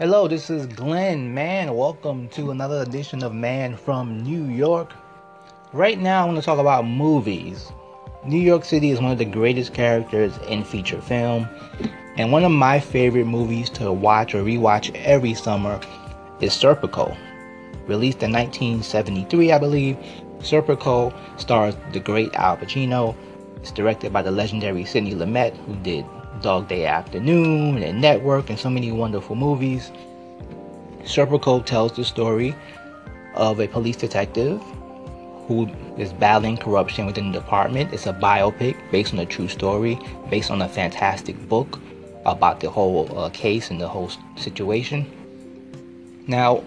Hello, this is Glenn. Man, welcome to another edition of Man from New York. Right now, I want to talk about movies. New York City is one of the greatest characters in feature film, and one of my favorite movies to watch or rewatch every summer is Serpico. Released in 1973, I believe, Serpico stars the great Al Pacino. It's directed by the legendary Sidney Lumet, who did Dog Day Afternoon and Network and so many wonderful movies. Serpico tells the story of a police detective who is battling corruption within the department. It's a biopic based on a true story, based on a fantastic book about the whole uh, case and the whole situation. Now,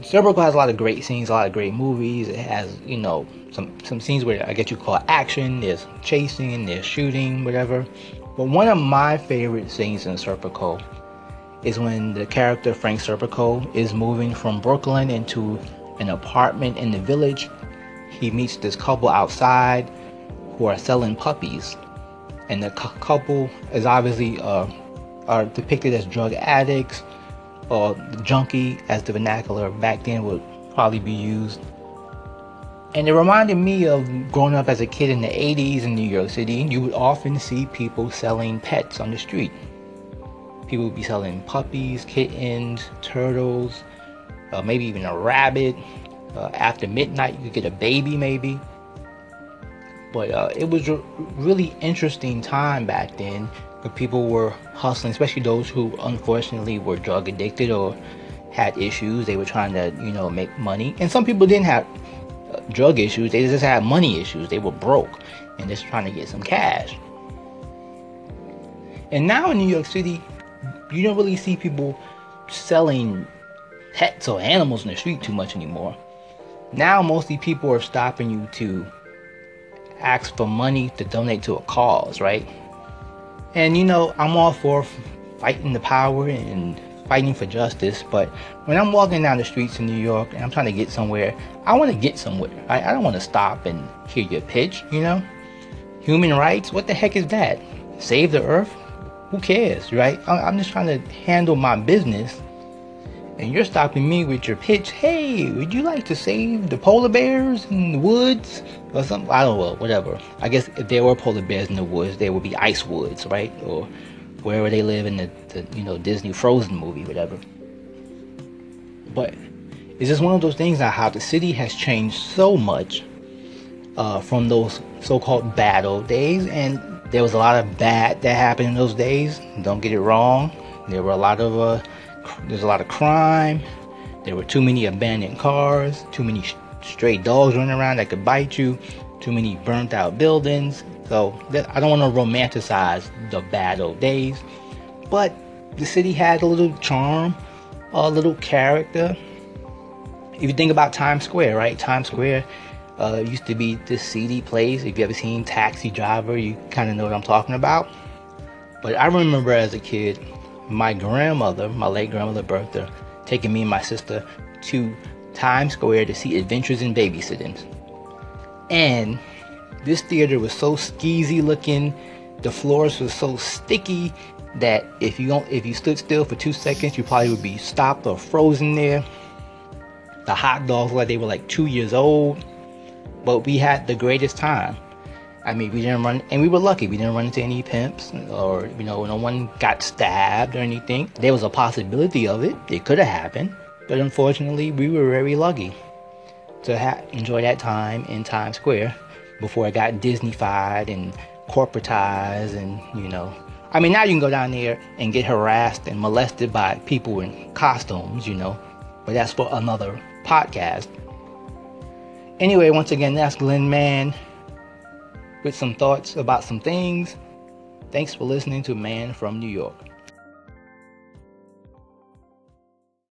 Serpico has a lot of great scenes, a lot of great movies. It has, you know, some some scenes where I guess you call action. There's chasing, there's shooting, whatever. But one of my favorite scenes in Serpico is when the character Frank Serpico is moving from Brooklyn into an apartment in the village. He meets this couple outside who are selling puppies, and the cu- couple is obviously uh, are depicted as drug addicts or junkie, as the vernacular back then would probably be used. And it reminded me of growing up as a kid in the 80s in New York City. You would often see people selling pets on the street. People would be selling puppies, kittens, turtles, uh, maybe even a rabbit. Uh, after midnight, you could get a baby, maybe. But uh, it was a really interesting time back then. where people were hustling, especially those who unfortunately were drug addicted or had issues. They were trying to, you know, make money. And some people didn't have drug issues. They just had money issues. They were broke and just trying to get some cash. And now in New York City, you don't really see people selling pets or animals in the street too much anymore. Now, mostly people are stopping you to ask for money to donate to a cause, right? And you know, I'm all for fighting the power and fighting for justice, but when I'm walking down the streets in New York and I'm trying to get somewhere, I want to get somewhere. I, I don't want to stop and hear your pitch, you know? Human rights? What the heck is that? Save the earth? Who cares, right? I'm just trying to handle my business. And you're stopping me with your pitch. Hey, would you like to save the polar bears in the woods? Or something? I don't know, whatever. I guess if there were polar bears in the woods, there would be ice woods, right? Or wherever they live in the, the you know Disney Frozen movie, whatever. But it's just one of those things now how the city has changed so much uh, from those so-called bad old days, and there was a lot of bad that happened in those days. Don't get it wrong. There were a lot of uh, there's a lot of crime. There were too many abandoned cars, too many stray dogs running around that could bite you, too many burnt out buildings, so I don't want to romanticize the bad old days, but the city had a little charm, a little character. If you think about Times Square, right? Times Square uh, used to be this seedy place. If you ever seen Taxi Driver, you kind of know what I'm talking about. But I remember as a kid, my grandmother, my late grandmother Bertha, taking me and my sister to Times Square to see Adventures in Babysitting. And this theater was so skeezy looking. The floors were so sticky that if you don't, if you stood still for two seconds, you probably would be stopped or frozen there. The hot dogs like they were like two years old, but we had the greatest time. I mean, we didn't run, and we were lucky. We didn't run into any pimps, or you know, no one got stabbed or anything. There was a possibility of it; it could have happened, but unfortunately, we were very lucky to ha- enjoy that time in Times Square before it got Disneyfied and corporatized and you know I mean now you can go down there and get harassed and molested by people in costumes, you know. But that's for another podcast. Anyway, once again, that's Glenn Mann with some thoughts about some things. Thanks for listening to Man from New York.